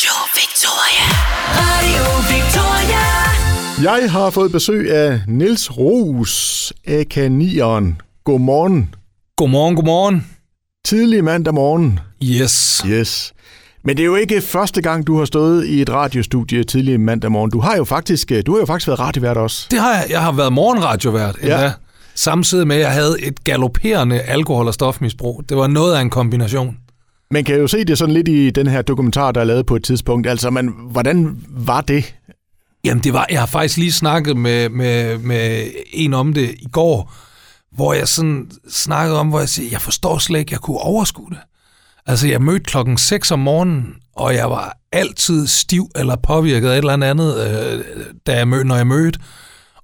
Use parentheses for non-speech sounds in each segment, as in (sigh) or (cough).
Radio Victoria. Radio Victoria. Jeg har fået besøg af Nils Ros, AK9'eren. Godmorgen. Godmorgen, godmorgen. Tidlig mandag morgen. Yes. Yes. Men det er jo ikke første gang, du har stået i et radiostudie tidlig mandag morgen. Du har jo faktisk, øh, du har jo faktisk været radiovært også. Det har jeg. Jeg har været morgenradiovært endda. Ja. Samtidig med, at jeg havde et galopperende alkohol- og stofmisbrug. Det var noget af en kombination. Man kan jo se det sådan lidt i den her dokumentar, der er lavet på et tidspunkt. Altså, man, hvordan var det? Jamen, det var, jeg har faktisk lige snakket med, med, med en om det i går, hvor jeg sådan snakkede om, hvor jeg siger, jeg forstår slet ikke, jeg kunne overskue det. Altså, jeg mødte klokken 6 om morgenen, og jeg var altid stiv eller påvirket af et eller andet, øh, da jeg mødte, når jeg mødte.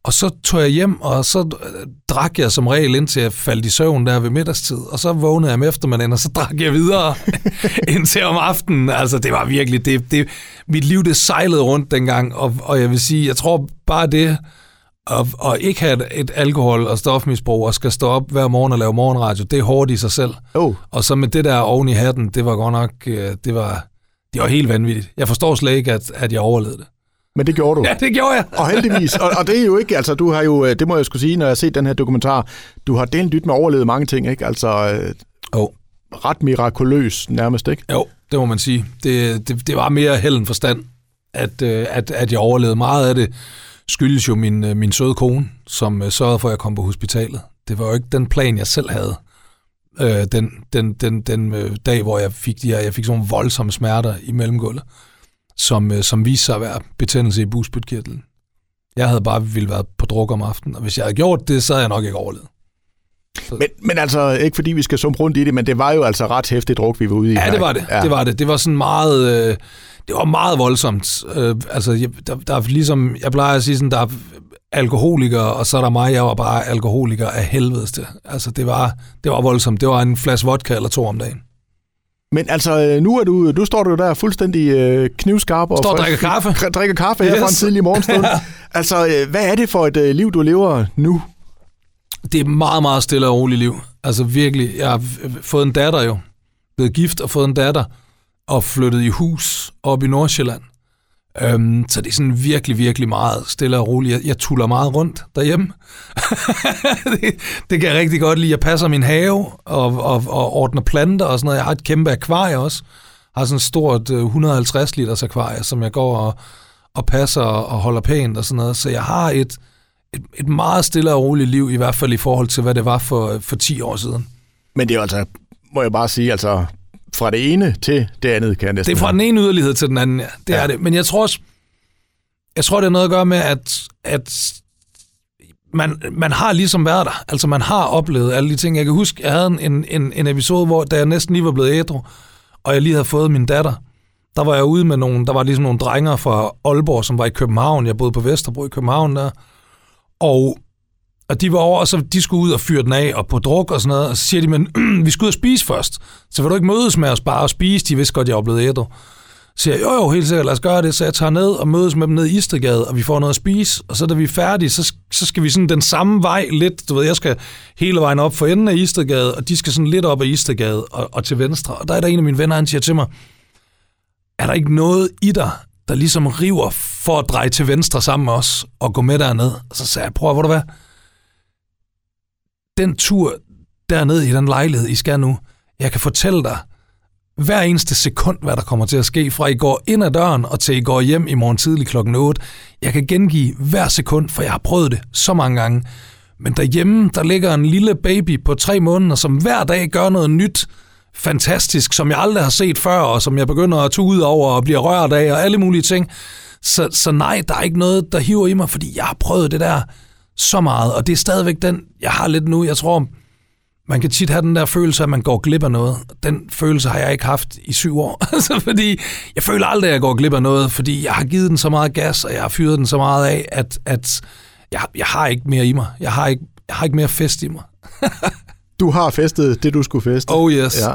Og så tog jeg hjem, og så øh, drak jeg som regel, indtil jeg faldt i søvn der ved middagstid. Og så vågnede jeg om eftermiddagen, og så drak jeg videre (laughs) indtil om aftenen. Altså, det var virkelig... Det, det, mit liv, det sejlede rundt dengang, og, og jeg vil sige, jeg tror bare det, at, at ikke have et, et alkohol- og stofmisbrug, og skal stå op hver morgen og lave morgenradio, det er hårdt i sig selv. Oh, Og så med det der oven i hatten, det var godt nok... øh, Det var, det var helt vanvittigt. Jeg forstår slet ikke, at, at jeg overlevede det. Men det gjorde du. Ja, det gjorde jeg. Og heldigvis, og, og det er jo ikke, altså du har jo, øh, det må jeg skulle sige, når jeg har set den her dokumentar, du har delt dyt med overlevet mange ting, ikke? Altså Jo. ret mirakuløs nærmest, ikke? Jo, det må man sige. Det, det, det var mere held end forstand, at, øh, at, at jeg overlevede. Meget af det skyldes jo min, min søde kone, som sørgede for, at jeg kom på hospitalet. Det var jo ikke den plan, jeg selv havde. Øh, den den, den, den øh, dag, hvor jeg fik, de her, jeg fik sådan nogle voldsomme smerter i mellemgulvet, som, øh, som viste sig at være betændelse i bugspytkirtlen. Jeg havde bare ville være på druk om aftenen, og hvis jeg havde gjort det, så havde jeg nok ikke overlevet. Men, men altså, ikke fordi vi skal sumpe rundt i det, men det var jo altså ret hæftigt druk, vi var ude i. Ja, det var det. Ja. Det var det. Det var sådan meget... Øh, det var meget voldsomt. Øh, altså, jeg, der, der er ligesom... Jeg plejer at sige sådan, der er alkoholikere, og så er der mig, jeg var bare alkoholiker af helvedes til. Altså, det var, det var voldsomt. Det var en flaske vodka eller to om dagen. Men altså, øh, nu er du, du står du der fuldstændig øh, knivskarp og Står og drikker kaffe. drikker kaffe her Yes. fra en tidlig morgenstund. (laughs) altså, øh, hvad er det for et øh, liv, du lever nu? Det er et meget, meget stille og roligt liv. Altså virkelig. Jeg har fået en datter jo. Blevet gift og fået en datter. Og flyttet i hus op i Nordsjælland. Øhm, så det er sådan virkelig, virkelig meget stille og roligt. Jeg, jeg tuller meget rundt derhjemme. (laughs) det, det kan jeg rigtig godt lide. Jeg passer min have og, og, og ordner planter og sådan noget. Jeg har et kæmpe akvarie også. Jeg har sådan et stort øh, 150 liters akvarie, som jeg går og, og passer og, holder pænt og sådan noget. Så jeg har et, et, et meget stille og roligt liv, i hvert fald i forhold til, hvad det var for, for 10 år siden. Men det er altså, må jeg bare sige, altså fra det ene til det andet, kan jeg næsten Det er fra den ene yderlighed til den anden, ja. Det Ja. er det. Men jeg tror også, jeg tror, det har noget at gøre med, at, at man, man har ligesom været der. Altså, man har oplevet alle de ting. Jeg kan huske, jeg havde en, en, en episode, hvor da jeg næsten lige var blevet ædru, og jeg lige havde fået min datter, der var jeg ude med nogle, der var ligesom nogle drenger fra Aalborg, som var i København. Jeg boede på Vesterbro i København der. Og, og de var over, og så de skulle ud og fyre den af og på druk og sådan noget. Og så siger de, men (clears throat) vi skal ud og spise først. Så vil du ikke mødes med os bare og spise? De vidste godt, jeg var blevet ædru. Så siger jeg, jo jo, helt sikkert, lad os gøre det. Så jeg tager ned og mødes med dem ned i Istedgade, og vi får noget at spise. Og så da vi er færdige, så, så skal vi sådan den samme vej lidt. Du ved, jeg skal hele vejen op for enden af Istedgade, og de skal sådan lidt op ad Istedgade og, og til venstre. Og der er der en af mine venner, han siger til mig, er der ikke noget i dig, der ligesom river for at dreje til venstre sammen med os og gå med derned? Og så sagde jeg, prøv at, hvor du hvad? Den tur derned i den lejlighed, I skal nu, jeg kan fortælle dig, hver eneste sekund, hvad der kommer til at ske, fra I går ind ad døren og til I går hjem i morgen tidlig klokken 8. Jeg kan gengive hver sekund, for jeg har prøvet det så mange gange. Men derhjemme, der ligger en lille baby på tre måneder, som hver dag gør noget nyt, fantastisk, som jeg aldrig har set før, og som jeg begynder at tude over og bliver rørt af, og alle mulige ting. Så, så nej, der er ikke noget, der hiver i mig, fordi jeg har prøvet det der så meget, og det er stadigvæk den, jeg har lidt nu. Jeg tror, man kan tit have den der følelse, at man går glip af noget. Den følelse har jeg ikke haft i syv år. (laughs) altså, fordi jeg føler aldrig, at jeg går glip af noget, fordi jeg har givet den så meget gas, og jeg har fyret den så meget af, at, at jeg, jeg har ikke mere i mig. Jeg har ikke, jeg har ikke mere fest i mig. (laughs) Du har festet det, du skulle feste. Oh yes. Ja.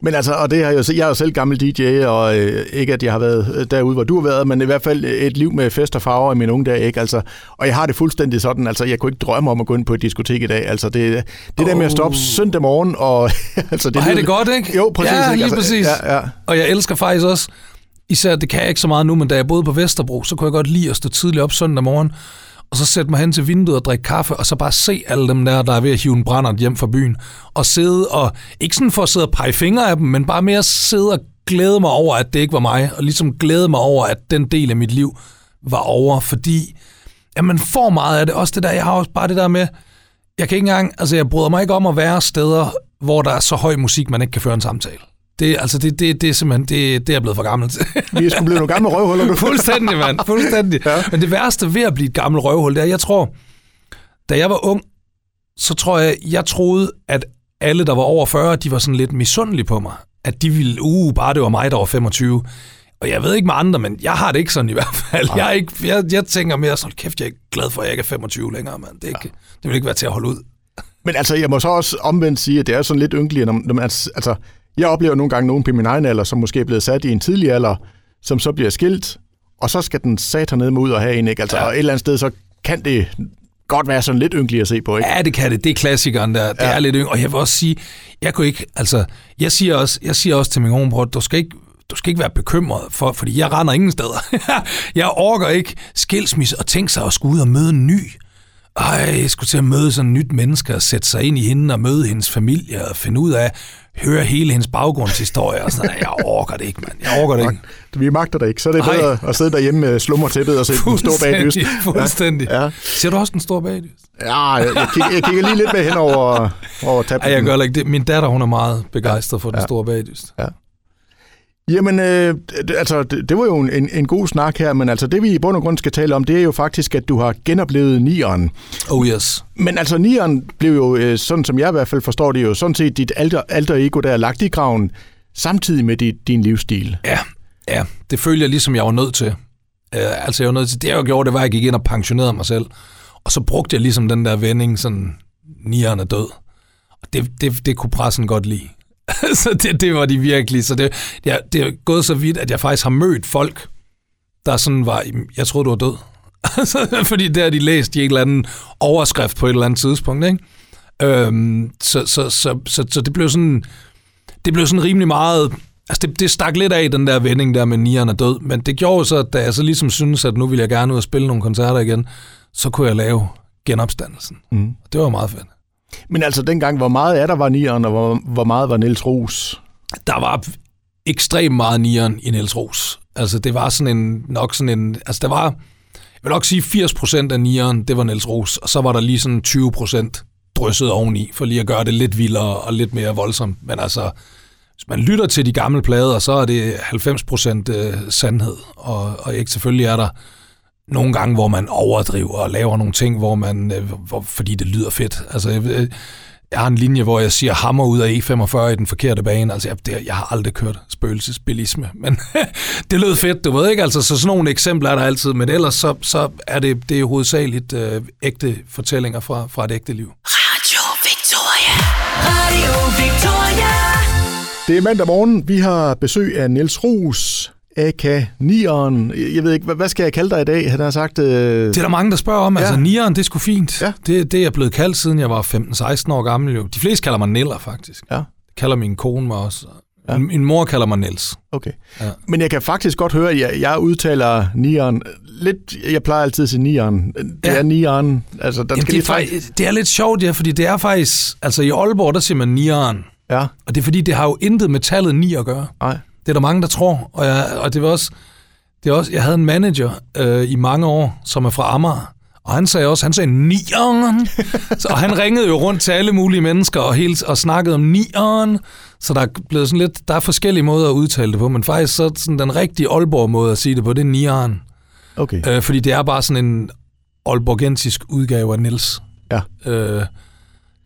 Men altså, og det har jeg, jo, jeg er jo selv gammel DJ, og øh, ikke at jeg har været øh, derude, hvor du har været, men i hvert fald et liv med fest og farver i mine unge dage, ikke? Altså, og jeg har det fuldstændig sådan, altså jeg kunne ikke drømme om at gå ind på et diskotek i dag. Altså det, det der med at stoppe Oh. søndag morgen, og (laughs) altså det Og have det godt, ikke? Jo, præcis. Ja, ikke? lige altså, præcis. Ja, ja. Og jeg elsker faktisk også, især, det kan jeg ikke så meget nu, men da jeg boede på Vesterbro, så kunne jeg godt lide at stå tidligt op søndag morgen, og så sætte mig hen til vinduet og drikke kaffe, og så bare se alle dem der, der er ved at hive en brændert hjem fra byen, og sidde og, ikke sådan for at sidde og pege fingre af dem, men bare mere sidde og glæde mig over, at det ikke var mig, og ligesom glæde mig over, at den del af mit liv var over, fordi at man får meget af det. Også det der, jeg har også bare det der med, jeg kan ikke engang, altså jeg bryder mig ikke om at være steder, hvor der er så høj musik, man ikke kan føre en samtale. Det, altså det, det, det er simpelthen, det, det er blevet for gammel til. Vi er sgu blevet nogle gamle røvhuller, du. (laughs) Fuldstændig, mand. Fuldstændig. Ja. Men det værste ved at blive et gammelt røvhul, det er, jeg tror, da jeg var ung, så tror jeg, jeg troede, at alle, der var over 40, de var sådan lidt misundelige på mig. At de ville, uh, bare det var mig, der var 25. Og jeg ved ikke med andre, men jeg har det ikke sådan i hvert fald. Jeg, er ikke, jeg, jeg tænker mere sådan, kæft, jeg er glad for, at jeg ikke er 25 længere, mand. Det, er ikke, ja. det vil ikke være til at holde ud. Men altså, jeg må så også omvendt sige, at det er sådan lidt ynkeligt, når, når man, altså, jeg oplever nogle gange nogen på min egen alder, som måske er blevet sat i en tidlig alder, som så bliver skilt, og så skal den sat ned med ud og have en, ikke? Altså, ja. og et eller andet sted, så kan det godt være sådan lidt ynkeligt at se på, ikke? Ja, det kan det. Det er klassikeren der. Det ja. er lidt ynkeligt. Og jeg vil også sige, jeg kunne ikke, altså, jeg siger også, jeg siger også til min bror, du skal ikke du skal ikke være bekymret, for, fordi jeg render ingen steder. (laughs) jeg orker ikke skilsmisse og tænke sig at skulle ud og møde en ny. Ej, jeg skulle til at møde sådan et nyt menneske og sætte sig ind i hende og møde hendes familie og finde ud af, høre hele hendes baggrundshistorie og sådan noget. Jeg orker det ikke, mand. Jeg orker det ikke. Vi magter det ikke. Så er det bedre Ej. at sidde derhjemme med slummertæppet og se den store bagdyst. Fuldstændig. Ja. Ser du også den store bagdyst? Ja, jeg, jeg, kigger, jeg kigger lige lidt med hen over, over tabletten. Ej, jeg gør ikke det. Min datter, hun er meget begejstret for ja. den store bagdyst. Ja. Jamen, øh, altså, det, det var jo en, en god snak her, men altså, det vi i bund og grund skal tale om, det er jo faktisk, at du har genoplevet nieren. Oh yes. Men altså, nieren blev jo, øh, sådan som jeg i hvert fald forstår det jo, sådan set dit alter, alter ego, der er lagt i graven, samtidig med dit, din livsstil. Ja, ja, det følte jeg ligesom, jeg var nødt til. Uh, altså, jeg var nødt til, det jeg gjorde, det var, at jeg gik ind og pensionerede mig selv. Og så brugte jeg ligesom den der vending, sådan, nieren er død. Og det, det, det kunne pressen godt lide. (laughs) så det, det var de virkelig. Så det, er, det er gået så vidt, at jeg faktisk har mødt folk, der sådan var, jeg troede, du var død. (laughs) Fordi der har de læst i en eller anden overskrift på et eller andet tidspunkt. Ikke? Øhm, så, så, så, så, så det blev sådan det blev sådan rimelig meget Altså, det, det stak lidt af, den der vending der med nieren er død, men det gjorde så, at da jeg så ligesom synes, at nu vil jeg gerne ud og spille nogle koncerter igen, så kunne jeg lave genopstandelsen. Mm. Det var meget fedt. Men altså dengang, hvor meget er der var nieren, og hvor, hvor meget var Niels Ros? Der var ekstremt meget nieren i Niels Ros. Altså det var sådan en, nok sådan en, altså der var, jeg vil nok sige 80% af nieren, det var Niels Ros, og så var der lige sådan 20% drysset oveni, for lige at gøre det lidt vildere og lidt mere voldsomt. Men altså, hvis man lytter til de gamle plader, så er det 90% øh, sandhed, og, og ikke selvfølgelig er der nogle gange, hvor man overdriver og laver nogle ting, hvor man, øh, hvor, fordi det lyder fedt. Altså, jeg, jeg har en linje, hvor jeg siger hammer ud af E45 i den forkerte bane. Altså, jeg, det, jeg har aldrig kørt spøgelsesbilisme, (laughs) men det lød fedt, du ved ikke? Altså, så sådan nogle eksempler er der altid, men ellers så, så er det, det er hovedsageligt øh, ægte fortællinger fra, fra et ægte liv. Radio Victoria. Radio Victoria. Det er mandag morgen. Vi har besøg af Niels Ros, AK Nieren. Jeg ved ikke, hvad skal jeg kalde dig i dag? Han har sagt... Øh... Det er der mange, der spørger om. Altså, ja. Altså, Nieren, det er sgu fint. Ja. Det, det er jeg blevet kaldt, siden jeg var 15-16 år gammel. Jo. De fleste kalder mig Niller, faktisk. Ja. Det kalder min kone mig også. Ja. Min mor kalder mig Niels. Okay. Ja. Men jeg kan faktisk godt høre, at jeg, jeg udtaler Nieren lidt... Jeg plejer altid at sige Nieren. Det ja. er Nieren. Altså, den Jamen, skal det, er faktisk, det er lidt sjovt, ja, fordi det er faktisk... Altså, i Aalborg, der siger man Nieren. Ja. Og det er fordi, det har jo intet med tallet 9 at gøre. Nej. Det er der mange, der tror. Og, jeg, og det var også, det er også, jeg havde en manager øh, i mange år, som er fra Amager. Og han sagde også, han sagde nieren. så, og han ringede jo rundt til alle mulige mennesker og, helt, og snakkede om nieren. Så der er blevet sådan lidt, der er forskellige måder at udtale det på, men faktisk så sådan den rigtige Aalborg måde at sige det på, det er nieren. Okay. Øh, fordi det er bare sådan en Aalborgensisk udgave af Nils. Ja. Øh,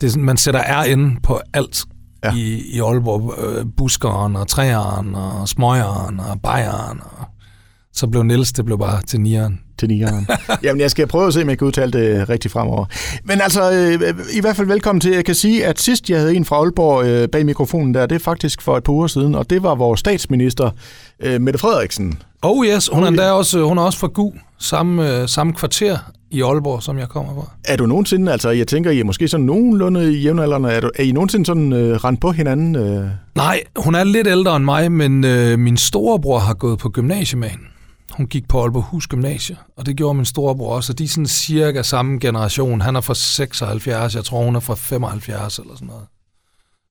det er sådan, man sætter RN på alt ja. i, i Aalborg. Øh, buskeren og træeren og smøgeren og bajeren. Og så blev Niels, det blev bare til nieren. Til nieren. (laughs) Jamen, jeg skal prøve at se, om jeg kan udtale det rigtigt fremover. Men altså, øh, i hvert fald velkommen til. Jeg kan sige, at sidst jeg havde en fra Aalborg øh, bag mikrofonen der, det er faktisk for et par uger siden, og det var vores statsminister, øh, Mette Frederiksen. Oh yes, hun, Oh, er, ja. også, hun er også fra GU, samme, øh, samme kvarter i Aalborg, som jeg kommer fra. Er du nogensinde, altså jeg tænker, I er måske sådan nogenlunde i jævnaldrende, er, du, er I nogensinde sådan øh, rendt på hinanden? Øh? Nej, hun er lidt ældre end mig, men øh, min storebror har gået på gymnasiet med hende. Hun gik på Aalborghus Gymnasie, og det gjorde min storebror også. Og de er sådan cirka samme generation. Han er fra 76, jeg tror, hun er fra 75 eller sådan noget.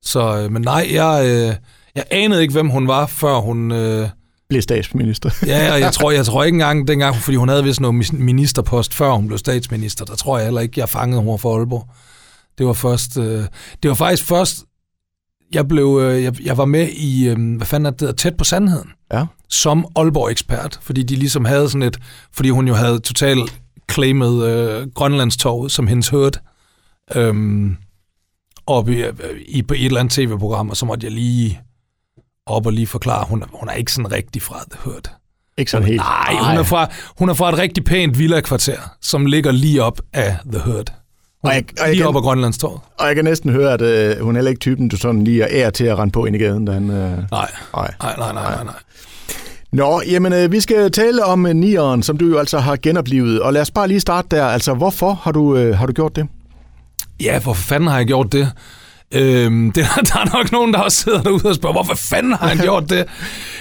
Så, øh, men nej, jeg, øh, jeg anede ikke, hvem hun var, før hun... Øh, Blev statsminister. (laughs) ja, og jeg tror, jeg tror ikke engang dengang, fordi hun havde vist noget ministerpost, før hun blev statsminister. Der tror jeg heller ikke, jeg fangede hun fra Aalborg. Det var først... Øh, det var faktisk først... Jeg, blev, øh, jeg, jeg var med i, øh, hvad fanden er det, tæt på sandheden ja. som Aalborg-ekspert, fordi de ligesom havde sådan et, fordi hun jo havde totalt claimet øh, Grønlandstorvet som hendes hørte, øhm, op i, i, på et eller andet tv-program, og så måtte jeg lige op og lige forklare, hun er, hun er ikke sådan rigtig fra The Hurt. Ikke sådan helt. Nej, hun er, fra, hun er fra et rigtig pænt villa-kvarter, som ligger lige op af The Hurt. Hun, Og jeg- og jeg lige kan- op ad Grønlandstorvet. Og jeg kan næsten høre, at øh, hun er heller ikke typen, du sådan lige er til at rende på ind i gaden. Da han, øh... Nej, Nej. nej, nej, nej, nej, nej. Nå, jamen øh, vi skal tale om øh, nieren, som du jo altså har genoplevet. Og lad os bare lige starte der. Altså, hvorfor har du, øh, har du gjort det? Ja, hvorfor fanden har jeg gjort det? Øhm, (laughs) det der er nok nogen, der også sidder derude og spørger, hvorfor fanden har han gjort det?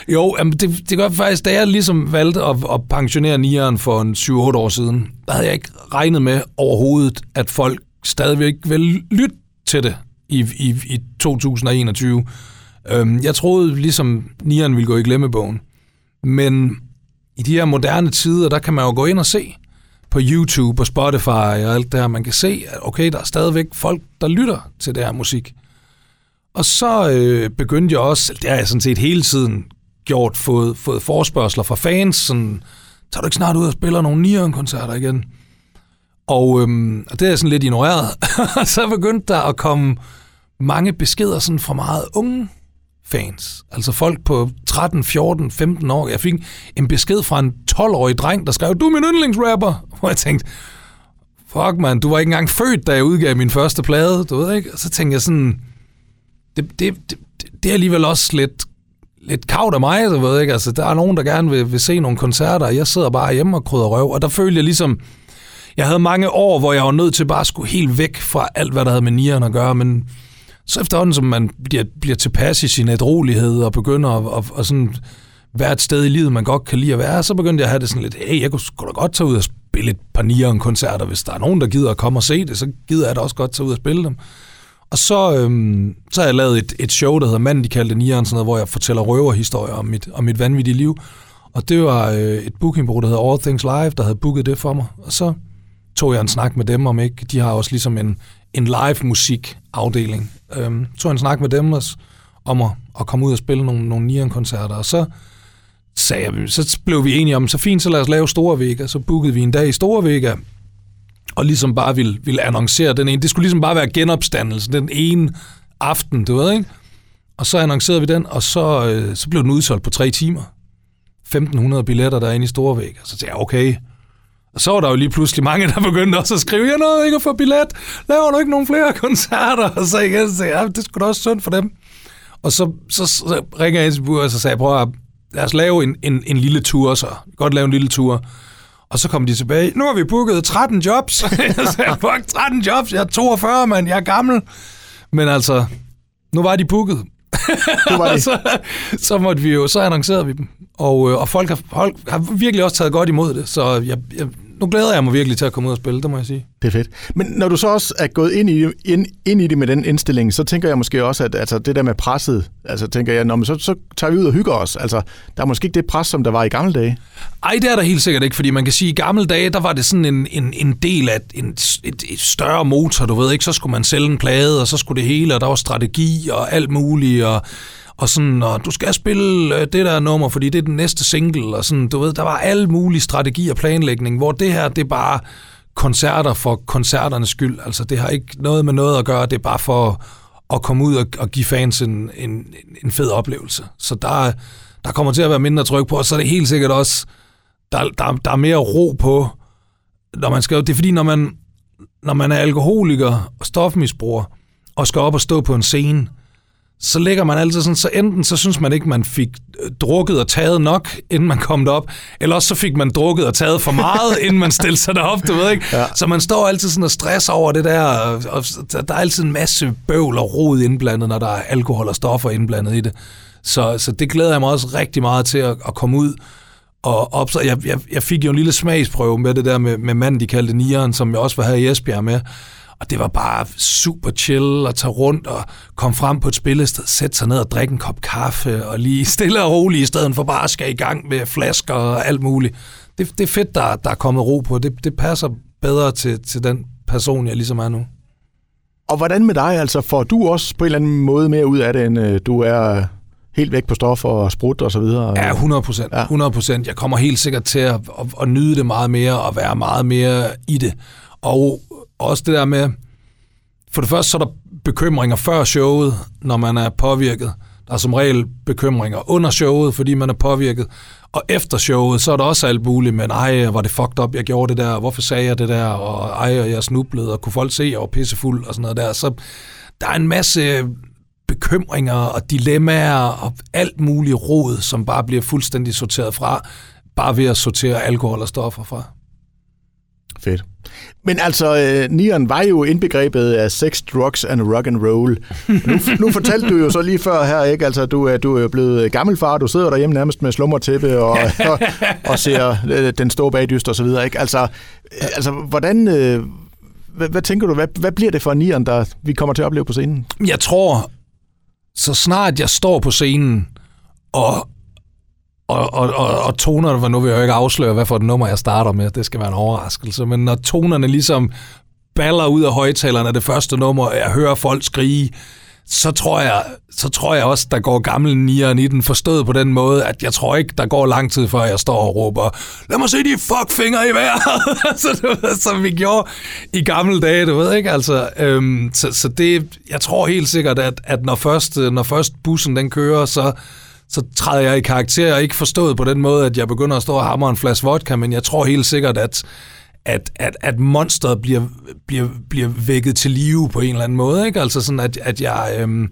Jo, jamen, det, det gør faktisk, da jeg ligesom valgte at, at pensionere nieren for en 7-8 år siden, der havde jeg ikke regnet med overhovedet, at folk stadigvæk vil lytte til det i, i, i 2021. Øhm, jeg troede ligesom, nieren ville gå i glemmebogen. Men i de her moderne tider, der kan man jo gå ind og se på YouTube og Spotify og alt det her. Man kan se, at okay, der er stadigvæk folk, der lytter til det her musik. Og så øh, begyndte jeg også, det har jeg sådan set hele tiden gjort, fået, fået forspørgseler fra fans, sådan, tager du ikke snart ud og spiller nogle Neon-koncerter igen? Og, øhm, og det er jeg sådan lidt ignoreret. (laughs) Så begyndte der at komme mange beskeder sådan fra meget unge fans. Altså folk på 13, 14, 15 år. Jeg fik en besked fra en 12-årig dreng, der skrev, du er min yndlingsrapper. (laughs) Hvor jeg tænkte, fuck man, du var ikke engang født, da jeg udgav min første plade, du ved ikke? Og så tænkte jeg sådan, det, det, det, det er alligevel også lidt, lidt kavt af mig, du ved ikke? Altså, der er nogen, der gerne vil, vil se nogle koncerter, og jeg sidder bare hjemme og krydder røv, og der følte jeg ligesom, jeg havde mange år, hvor jeg var nødt til bare at skulle helt væk fra alt, hvad der havde med nieren at gøre, men så efterhånden, som man bliver, bliver tilpas i sin ædrolighed og begynder at, at, at sådan være et sted i livet, man godt kan lide at være, så begyndte jeg at have det sådan lidt, hey, jeg kunne sgu da godt tage ud og spille et par nieren-koncerter, hvis der er nogen, der gider at komme og se det, så gider jeg da også godt tage ud og spille dem. Og så, øhm, så har jeg lavet et, et show, der hedder Manden, de kaldte nieren, sådan noget, hvor jeg fortæller røverhistorier om mit, om mit vanvittige liv. Og det var øh, et bookingbureau, der hedder All Things Live, der havde booket det for mig. Og så tog jeg en snak med dem om ikke. De har også ligesom en, en live musik afdeling. Øhm, tog en snak med dem også, om at, at komme ud og spille nogle, nogle Nieren-koncerter. Og så sagde jeg, så blev vi enige om, så fint, så lad os lave Store Vega. Så bookede vi en dag i Store Vega, og ligesom bare ville, ville annoncere den ene. Det skulle ligesom bare være genopstandelse, den ene aften, du ved, ikke? Og så annoncerede vi den, og så, øh, så blev den udsolgt på tre timer. 1.500 billetter derinde i Store Vega. Så tænkte jeg, okay. Og så var der jo lige pludselig mange, der begyndte også at skrive, jeg nåede ikke at få billet. Laver du ikke nogle flere koncerter? Og så igen, så ja, det skulle da også synd for dem. Og så, så, så ringer jeg til og så sagde jeg, prøv at lad os lave en, en, en lille tur så. Godt lave en lille tur. Og så kom de tilbage. Nu har vi booket 13 jobs. (laughs) jeg sagde, fuck, 13 jobs. Jeg er 42, mand. Jeg er gammel. Men altså, nu var de booket. Det var det. (laughs) så, så måtte vi jo, så annoncerede vi dem. Og, øh, og folk, har, folk har virkelig også taget godt imod det. Så jeg, jeg, nu glæder jeg mig virkelig til at komme ud og spille, det må jeg sige. Det er fedt. Men når du så også er gået ind i, ind, ind i det med den indstilling, så tænker jeg måske også, at altså, det der med presset, altså tænker jeg, Nå, men så, så tager vi ud og hygger os. Altså, der er måske ikke det pres, som der var i gamle dage. Ej, det er der helt sikkert ikke, fordi man kan sige, at i gamle dage, der var det sådan en, en, en del af en, et, et større motor, du ved ikke, så skulle man sælge en plade, og så skulle det hele, og der var strategi og alt muligt, og, og sådan, og du skal spille øh, det der nummer, fordi det er den næste single, og sådan, du ved, der var alle mulige strategi og planlægning, hvor det her, det er bare koncerter for koncerternes skyld, altså det har ikke noget med noget at gøre, det er bare for at komme ud og, og give fans en, en, en fed oplevelse. Så der, der kommer til at være mindre tryk på, og så er det helt sikkert også, der, der, der er mere ro på, når man skal, det er fordi, når man, når man er alkoholiker og stofmisbruger, og skal op og stå på en scene, så ligger man altid sådan, så enten så synes man ikke, man fik øh, drukket og taget nok, inden man kom derop, eller også så fik man drukket og taget for meget, (laughs) inden man stillede sig derop, du ved ikke? Ja. Så man står altid sådan og stresser over det der, og, der er altid en masse bøvl og rod indblandet, når der er alkohol og stoffer indblandet i det. Så, så det glæder jeg mig også rigtig meget til at, at komme ud og op. Så jeg, jeg, jeg fik jo en lille smagsprøve med det der med, med manden, de kaldte Nieren, som jeg også var her i Esbjerg med. Og det var bare super chill at tage rundt og komme frem på et spillested, sætte sig ned og drikke en kop kaffe og lige (laughs) stille og roligt, i stedet for bare at skal i gang med flasker og alt muligt. Det, det er fedt, der, der er kommet ro på. Det, det passer bedre til, til den person, jeg ligesom er nu. Og hvordan med dig? Altså, får du også på en eller anden måde mere ud af det, end øh, du er helt væk på stoffer og sprut og så videre? Ja, 100 procent. Ja. 100 procent. Jeg kommer helt sikkert til at, at, at nyde det meget mere og være meget mere i det. Og også det der med, for det første så er der bekymringer før showet, når man er påvirket. Der er som regel bekymringer under showet, fordi man er påvirket. Og efter showet, så er der også alt muligt, men ej, var det fucked up, jeg gjorde det der, hvorfor sagde jeg det der, og ej, og jeg snublede, og kunne folk se, at jeg var pissefuld, og sådan noget der. Så der er en masse bekymringer og dilemmaer og alt muligt rod, som bare bliver fuldstændig sorteret fra, bare ved at sortere alkohol og stoffer fra. Fedt. Men altså, øh, Nian var jo indbegrebet af sex, drugs and rock and roll. (laughs) Nu, nu fortalte du jo så lige før her, ikke? Altså, du, er, du er jo blevet gammel far, du sidder derhjemme nærmest med slummertæppe og, (laughs) og, og ser øh, den store bagdyst og så videre, ikke? Altså, øh, altså hvordan... Øh, hvad, hvad tænker du, hvad, hvad bliver det for Nian, der vi kommer til at opleve på scenen? Jeg tror, så snart jeg står på scenen og og, og, og, og tonerne, for nu vil jeg jo ikke afsløre, hvad for et nummer jeg starter med, det skal være en overraskelse, men når tonerne ligesom baller ud af højtalerne det første nummer, og jeg hører folk skrige, så tror jeg, så tror jeg også, der går gammel nieren i den, forstået på den måde, at jeg tror ikke, der går lang tid, før jeg står og råber, lad mig se de fuckfinger i vejret, (laughs) så, som vi gjorde i gamle dage, du ved ikke, altså, øhm, så, så det, jeg tror helt sikkert, at, at når, først, når først bussen den kører, så, så træder jeg i karakter, og ikke forstået på den måde, at jeg begynder at stå og hamre en flaske vodka, men jeg tror helt sikkert, at, at, at, at monsteret bliver, bliver, bliver vækket til live på en eller anden måde. Ikke? Altså sådan, at, at jeg, øhm,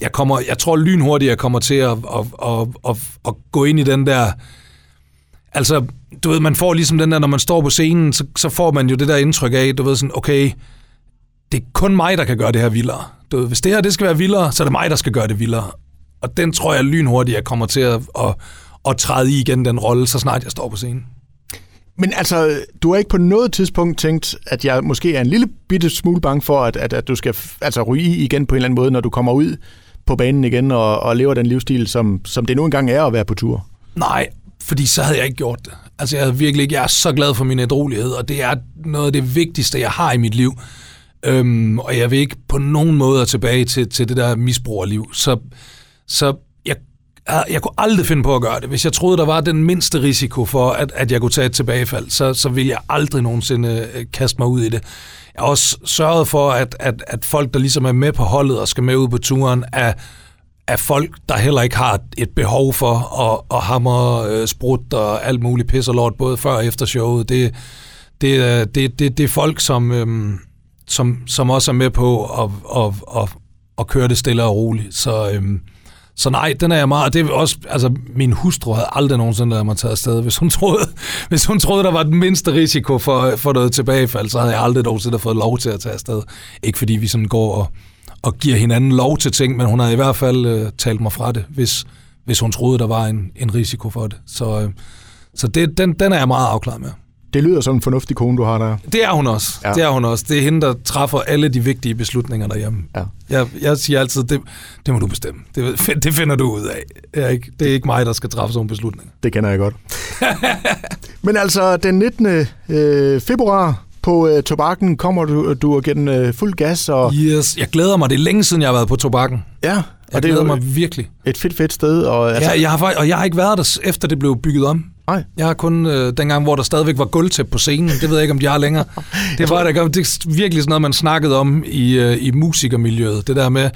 jeg, kommer, jeg tror lynhurtigt, jeg kommer til at, at, at, at, at gå ind i den der... Altså, du ved, man får ligesom den der, når man står på scenen, så, så får man jo det der indtryk af, du ved sådan, okay, det er kun mig, der kan gøre det her vildere. Du ved, hvis det her det skal være vildere, så er det mig, der skal gøre det vildere. Og den tror jeg lynhurtigt, jeg kommer til at, at, at træde i igen, den rolle, så snart jeg står på scenen. Men altså, du har ikke på noget tidspunkt tænkt, at jeg måske er en lille bitte smule bange for, at, at, at du skal altså, ryge i igen på en eller anden måde, når du kommer ud på banen igen og, og lever den livsstil, som, som det nu engang er at være på tur? Nej, fordi så havde jeg ikke gjort det. Altså, jeg, havde virkelig ikke, jeg er så glad for min ædrolighed, og det er noget af det vigtigste, jeg har i mit liv. Øhm, og jeg vil ikke på nogen måde tilbage til, til det der misbrugerliv. Så så jeg, jeg kunne aldrig finde på at gøre det. Hvis jeg troede, der var den mindste risiko for, at, at jeg kunne tage et tilbagefald, så, så ville jeg aldrig nogensinde øh, kaste mig ud i det. Jeg har også sørget for, at, at, at folk, der ligesom er med på holdet og skal med ud på turen, er, er folk, der heller ikke har et behov for at, at hamre øh, sprut og alt muligt pis og lort, både før og efter showet. Det, det, øh, det, det, det er folk, som, øhm, som, som også er med på at, at, at, at køre det stille og roligt. Så, øhm, så nej, den er jeg meget... Det er også, altså, min hustru havde aldrig nogensinde lavet mig tage afsted. Hvis hun troede, hvis hun troede der var den mindste risiko for, for noget tilbagefald, så havde jeg aldrig nogensinde fået lov til at tage afsted. Ikke fordi vi sådan går og, og giver hinanden lov til ting, men hun havde i hvert fald øh, talt mig fra det, hvis, hvis hun troede, der var en, en risiko for det. Så, øh, så det, den, den er jeg meget afklaret med. Det lyder som en fornuftig kone, du har der. Det er hun også. Ja. Det er hun også. Det er hende, der træffer alle de vigtige beslutninger derhjemme. Ja. Jeg, jeg siger altid, det, det må du bestemme. Det, (laughs) det finder du ud af. Det er, ikke, det er ikke mig, der skal træffe sådan en beslutning. Det kender jeg godt. (laughs) Men altså, den 19. Øh, februar på øh, tobakken kommer du, du den øh, fuld gas. Og... Yes, jeg glæder mig. Det er længe siden, jeg har været på tobakken. Ja. Og jeg det glæder mig virkelig. Et fedt, fedt sted. Og, altså... ja, jeg har, og jeg har ikke været der, efter det blev bygget om. Nej. Jeg har kun øh, dengang, hvor der stadigvæk var gulvtæp på scenen. Det ved jeg ikke, om de har længere. (laughs) Det var der, det er virkelig sådan noget, man snakkede om i, øh, i musikermiljøet. Det der med,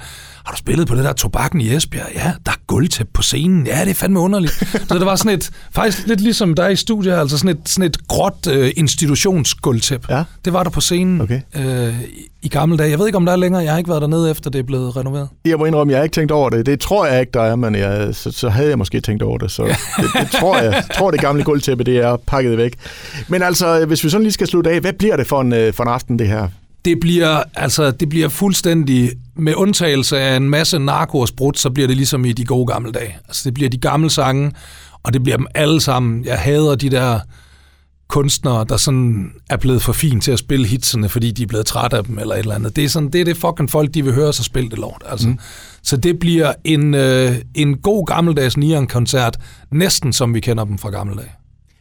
har du spillet på det der tobakken i Esbjerg? Ja, der er gulvtæp på scenen. Ja, det er fandme underligt. så det var sådan et, faktisk lidt ligesom der i studiet, altså sådan et, sådan et gråt øh, institutionsgulvtæp. Ja. Det var der på scenen Okay. øh, i, i gamle dage. Jeg ved ikke, om der er længere. Jeg har ikke været dernede, efter det er blevet renoveret. Jeg må indrømme, jeg har ikke tænkt over det. Det tror jeg ikke, der er, men jeg, så, så havde jeg måske tænkt over det. Så (laughs) det, det tror jeg. Tror, det gamle gulvtæppe, det er pakket væk. Men altså, hvis vi sådan lige skal slutte af, hvad bliver det for en, øh, for en aften, det her? Det bliver, altså, det bliver fuldstændig, med undtagelse af en masse narko og sprut, så bliver det ligesom i de gode gamle dage. Altså, det bliver de gamle sange, og det bliver dem alle sammen. Jeg hader de der kunstnere, der sådan er blevet for fint til at spille hitsene, fordi de er blevet træt af dem eller et eller andet. Det er, sådan, det, er det fucking folk, de vil høre, så spille det lort. Altså. Mm. Så det bliver en, øh, en god gammeldags Nian-koncert, næsten som vi kender dem fra gamle dage.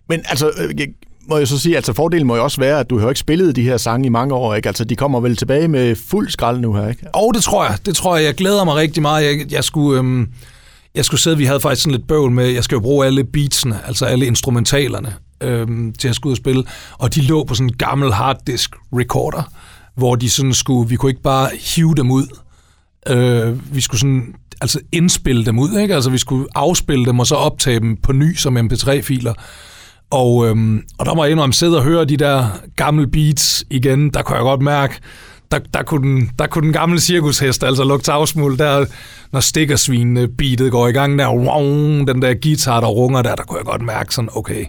Men altså, øh, må jeg så sige, altså fordelen må jo også være, at du har ikke spillet de her sange i mange år, ikke? Altså, de kommer vel tilbage med fuld skrald nu her, ikke? Og det tror jeg. Det tror jeg. Jeg glæder mig rigtig meget. Jeg, jeg skulle... Øhm, jeg skulle sidde, vi havde faktisk sådan lidt bøvl med, jeg skal jo bruge alle beatsene, altså alle instrumentalerne, øhm, til at skulle ud og spille, og de lå på sådan en gammel harddisk recorder, hvor de sådan skulle, vi kunne ikke bare hive dem ud, øh, vi skulle sådan, altså indspille dem ud, ikke? Altså vi skulle afspille dem, og så optage dem på ny som mp3-filer, og, øhm, og der må jeg indrømme, sidde og høre de der gamle beats igen, der kunne jeg godt mærke, der, der, kunne den, der kunne den gamle cirkushest altså lugte afsmuld, der, når stikkersvin beatet går i gang, der, wow, den der guitar, der runger der, der kunne jeg godt mærke sådan, okay,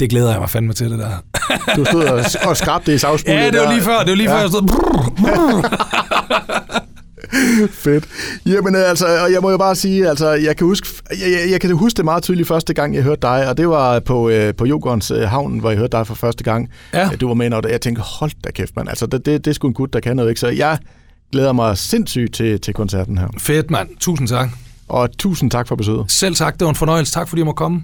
det glæder jeg mig fandme til det der. Du stod og, og skrabte i (laughs) savsmuldet ja, det var lige før, det var lige før, jeg stod, brrr, brrr. Fedt. Jamen øh, altså, og jeg må jo bare sige, altså, jeg kan huske, jeg, jeg, kan huske det meget tydeligt første gang, jeg hørte dig, og det var på, øh, på Jokons øh, havn, hvor jeg hørte dig for første gang. Ja. Du var med, og jeg tænkte, hold da kæft, mand. Altså, det, det, det er sgu en gut, der kan noget, ikke? Så jeg glæder mig sindssygt til, til koncerten her. Fedt, mand. Tusind tak. Og tusind tak for besøget. Selv tak, det var en fornøjelse. Tak, fordi jeg måtte komme.